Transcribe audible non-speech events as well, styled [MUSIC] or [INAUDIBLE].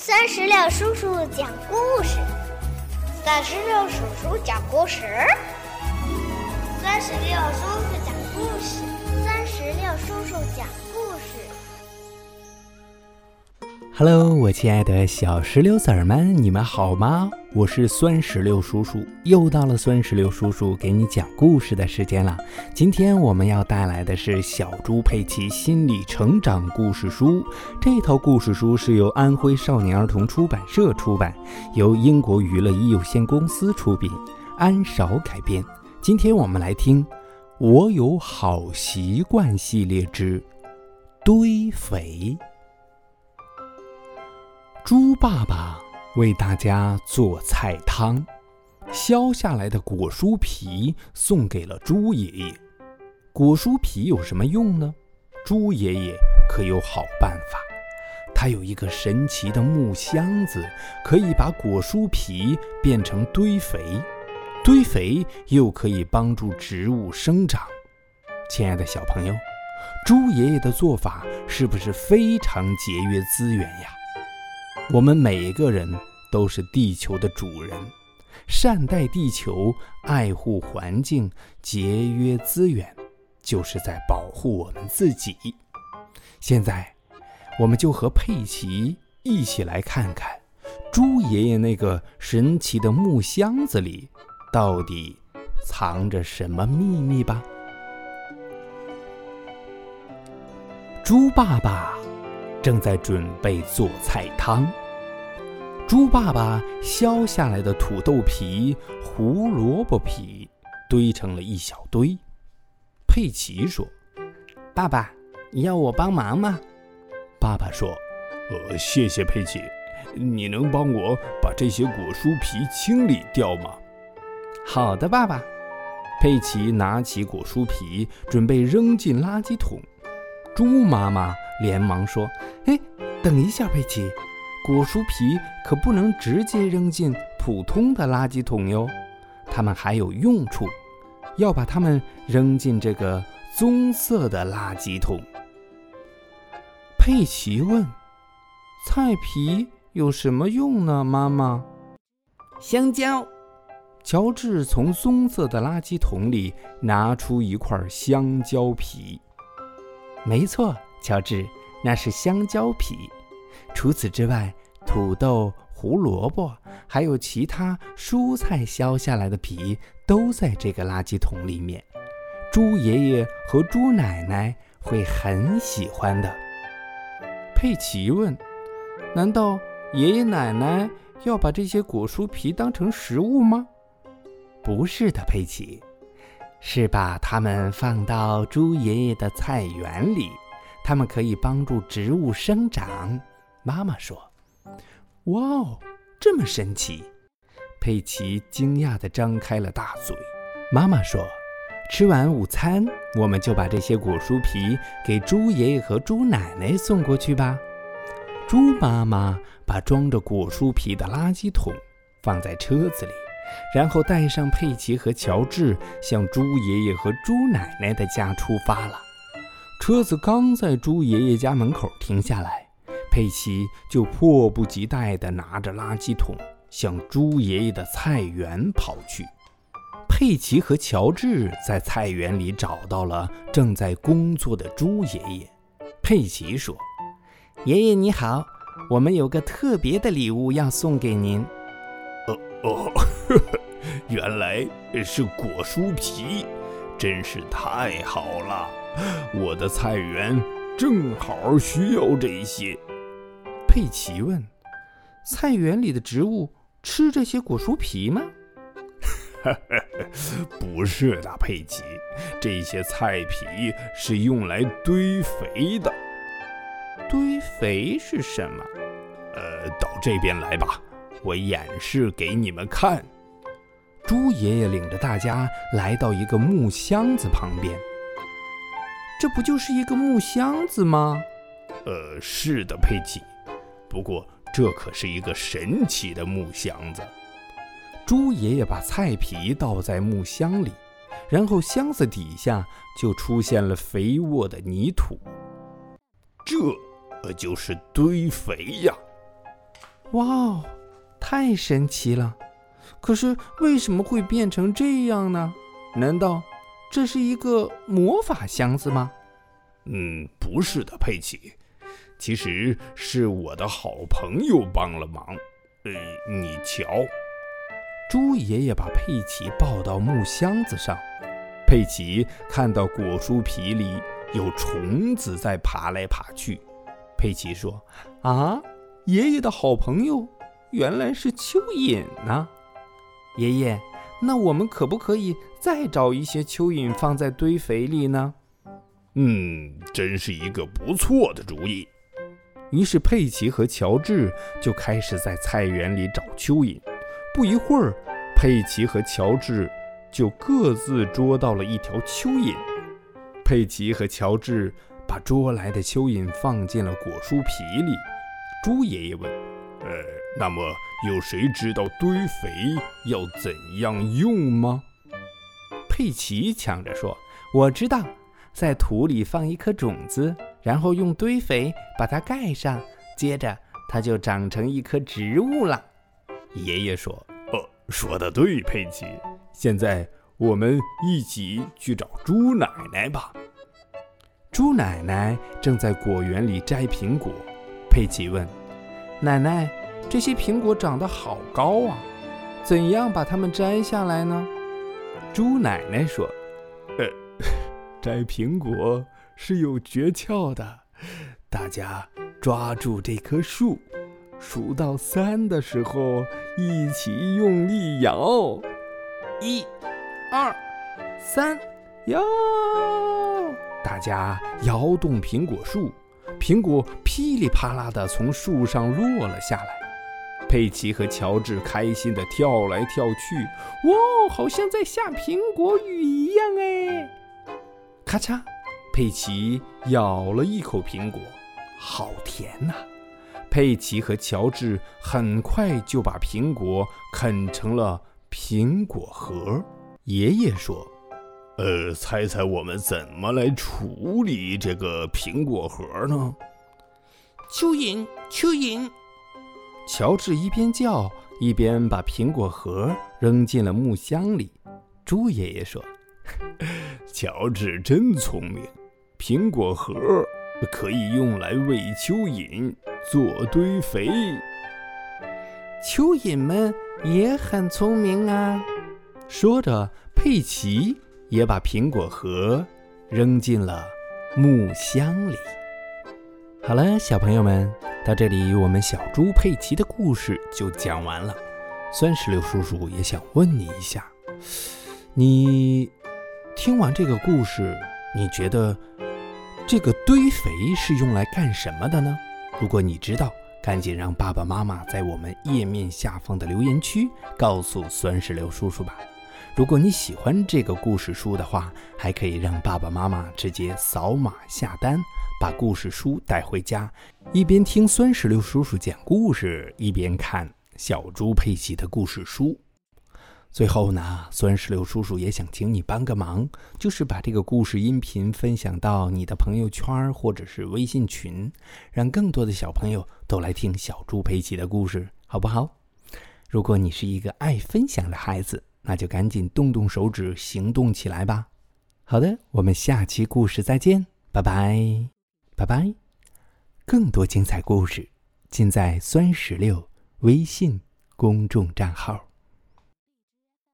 三十六叔叔讲故事，三十六叔叔讲故事，三十六叔叔讲故事，三十六叔叔讲 Hello，我亲爱的小石榴籽儿们，你们好吗？我是酸石榴叔叔，又到了酸石榴叔叔给你讲故事的时间了。今天我们要带来的是《小猪佩奇心理成长故事书》。这套故事书是由安徽少年儿童出版社出版，由英国娱乐一有限公司出品，安少改编。今天我们来听《我有好习惯》系列之堆肥。猪爸爸为大家做菜汤，削下来的果蔬皮送给了猪爷爷。果蔬皮有什么用呢？猪爷爷可有好办法。他有一个神奇的木箱子，可以把果蔬皮变成堆肥，堆肥又可以帮助植物生长。亲爱的小朋友，猪爷爷的做法是不是非常节约资源呀？我们每一个人都是地球的主人，善待地球，爱护环境，节约资源，就是在保护我们自己。现在，我们就和佩奇一起来看看，猪爷爷那个神奇的木箱子里到底藏着什么秘密吧。猪爸爸。正在准备做菜汤。猪爸爸削下来的土豆皮、胡萝卜皮堆成了一小堆。佩奇说：“爸爸，你要我帮忙吗？”爸爸说：“呃，谢谢佩奇，你能帮我把这些果蔬皮清理掉吗？”“好的，爸爸。”佩奇拿起果蔬皮，准备扔进垃圾桶。猪妈妈。连忙说：“哎，等一下，佩奇，果蔬皮可不能直接扔进普通的垃圾桶哟，它们还有用处，要把它们扔进这个棕色的垃圾桶。”佩奇问：“菜皮有什么用呢？”妈妈：“香蕉。”乔治从棕色的垃圾桶里拿出一块香蕉皮。没错。乔治，那是香蕉皮。除此之外，土豆、胡萝卜还有其他蔬菜削下来的皮都在这个垃圾桶里面。猪爷爷和猪奶奶会很喜欢的。佩奇问：“难道爷爷奶奶要把这些果蔬皮当成食物吗？”“不是的，佩奇，是把它们放到猪爷爷的菜园里。”它们可以帮助植物生长，妈妈说：“哇哦，这么神奇！”佩奇惊讶地张开了大嘴。妈妈说：“吃完午餐，我们就把这些果蔬皮给猪爷爷和猪奶奶送过去吧。”猪妈妈把装着果蔬皮的垃圾桶放在车子里，然后带上佩奇和乔治，向猪爷爷和猪奶奶的家出发了。车子刚在猪爷爷家门口停下来，佩奇就迫不及待地拿着垃圾桶向猪爷爷的菜园跑去。佩奇和乔治在菜园里找到了正在工作的猪爷爷。佩奇说：“爷爷你好，我们有个特别的礼物要送给您。”“哦哦，[LAUGHS] 原来是果蔬皮，真是太好了。”我的菜园正好需要这些。佩奇问：“菜园里的植物吃这些果蔬皮吗？”“ [LAUGHS] 不是的，佩奇，这些菜皮是用来堆肥的。”“堆肥是什么？”“呃，到这边来吧，我演示给你们看。”猪爷爷领着大家来到一个木箱子旁边。这不就是一个木箱子吗？呃，是的，佩奇。不过这可是一个神奇的木箱子。猪爷爷把菜皮倒在木箱里，然后箱子底下就出现了肥沃的泥土。这就是堆肥呀！哇哦，太神奇了！可是为什么会变成这样呢？难道这是一个魔法箱子吗？嗯，不是的，佩奇，其实是我的好朋友帮了忙。呃，你瞧，猪爷爷把佩奇抱到木箱子上，佩奇看到果蔬皮里有虫子在爬来爬去。佩奇说：“啊，爷爷的好朋友原来是蚯蚓呢。爷爷，那我们可不可以再找一些蚯蚓放在堆肥里呢？”嗯，真是一个不错的主意。于是佩奇和乔治就开始在菜园里找蚯蚓。不一会儿，佩奇和乔治就各自捉到了一条蚯蚓。佩奇和乔治把捉来的蚯蚓放进了果蔬皮里。猪爷爷问：“呃，那么有谁知道堆肥要怎样用吗？”佩奇抢着说：“我知道。”在土里放一颗种子，然后用堆肥把它盖上，接着它就长成一棵植物了。爷爷说：“哦，说的对，佩奇。现在我们一起去找猪奶奶吧。”猪奶奶正在果园里摘苹果。佩奇问：“奶奶，这些苹果长得好高啊，怎样把它们摘下来呢？”猪奶奶说：“呃。”摘苹果是有诀窍的，大家抓住这棵树，数到三的时候一起用力摇，一、二、三，摇！大家摇动苹果树，苹果噼里啪啦的从树上落了下来。佩奇和乔治开心地跳来跳去，哇，好像在下苹果雨一样哎！咔嚓，佩奇咬了一口苹果，好甜呐！佩奇和乔治很快就把苹果啃成了苹果核。爷爷说：“呃，猜猜我们怎么来处理这个苹果核呢？”蚯蚓，蚯蚓！乔治一边叫一边把苹果核扔进了木箱里。猪爷爷说。乔治真聪明，苹果核可以用来喂蚯蚓做堆肥。蚯蚓们也很聪明啊！说着，佩奇也把苹果核扔进了木箱里。好了，小朋友们，到这里我们小猪佩奇的故事就讲完了。酸石榴叔叔也想问你一下，你。听完这个故事，你觉得这个堆肥是用来干什么的呢？如果你知道，赶紧让爸爸妈妈在我们页面下方的留言区告诉酸石榴叔叔吧。如果你喜欢这个故事书的话，还可以让爸爸妈妈直接扫码下单，把故事书带回家，一边听酸石榴叔叔讲故事，一边看小猪佩奇的故事书。最后呢，酸石榴叔叔也想请你帮个忙，就是把这个故事音频分享到你的朋友圈或者是微信群，让更多的小朋友都来听小猪佩奇的故事，好不好？如果你是一个爱分享的孩子，那就赶紧动动手指行动起来吧。好的，我们下期故事再见，拜拜，拜拜。更多精彩故事尽在酸石榴微信公众账号。